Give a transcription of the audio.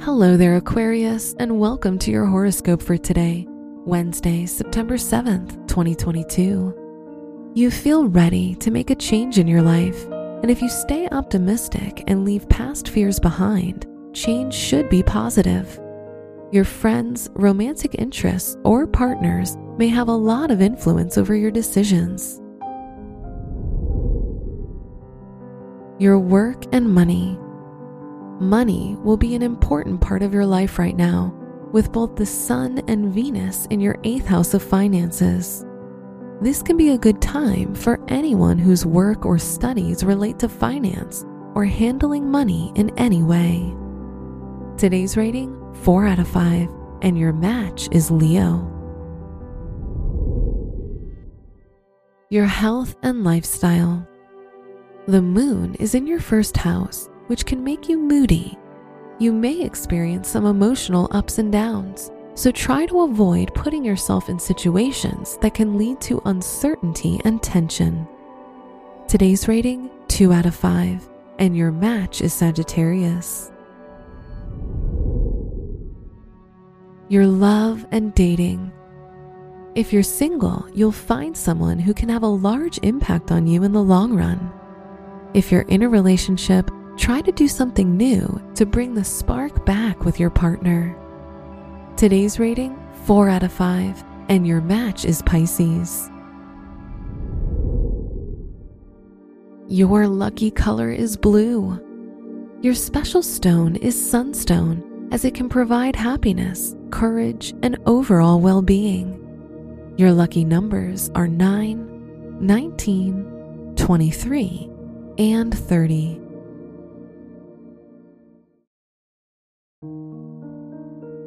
Hello there, Aquarius, and welcome to your horoscope for today, Wednesday, September 7th, 2022. You feel ready to make a change in your life, and if you stay optimistic and leave past fears behind, change should be positive. Your friends, romantic interests, or partners may have a lot of influence over your decisions. Your work and money. Money will be an important part of your life right now, with both the Sun and Venus in your eighth house of finances. This can be a good time for anyone whose work or studies relate to finance or handling money in any way. Today's rating 4 out of 5, and your match is Leo. Your health and lifestyle. The moon is in your first house which can make you moody. You may experience some emotional ups and downs, so try to avoid putting yourself in situations that can lead to uncertainty and tension. Today's rating 2 out of 5, and your match is Sagittarius. Your love and dating. If you're single, you'll find someone who can have a large impact on you in the long run. If you're in a relationship, try to do something new to bring the spark back with your partner. Today's rating 4 out of 5, and your match is Pisces. Your lucky color is blue. Your special stone is sunstone, as it can provide happiness, courage, and overall well being. Your lucky numbers are 9, 19, 23, and 30.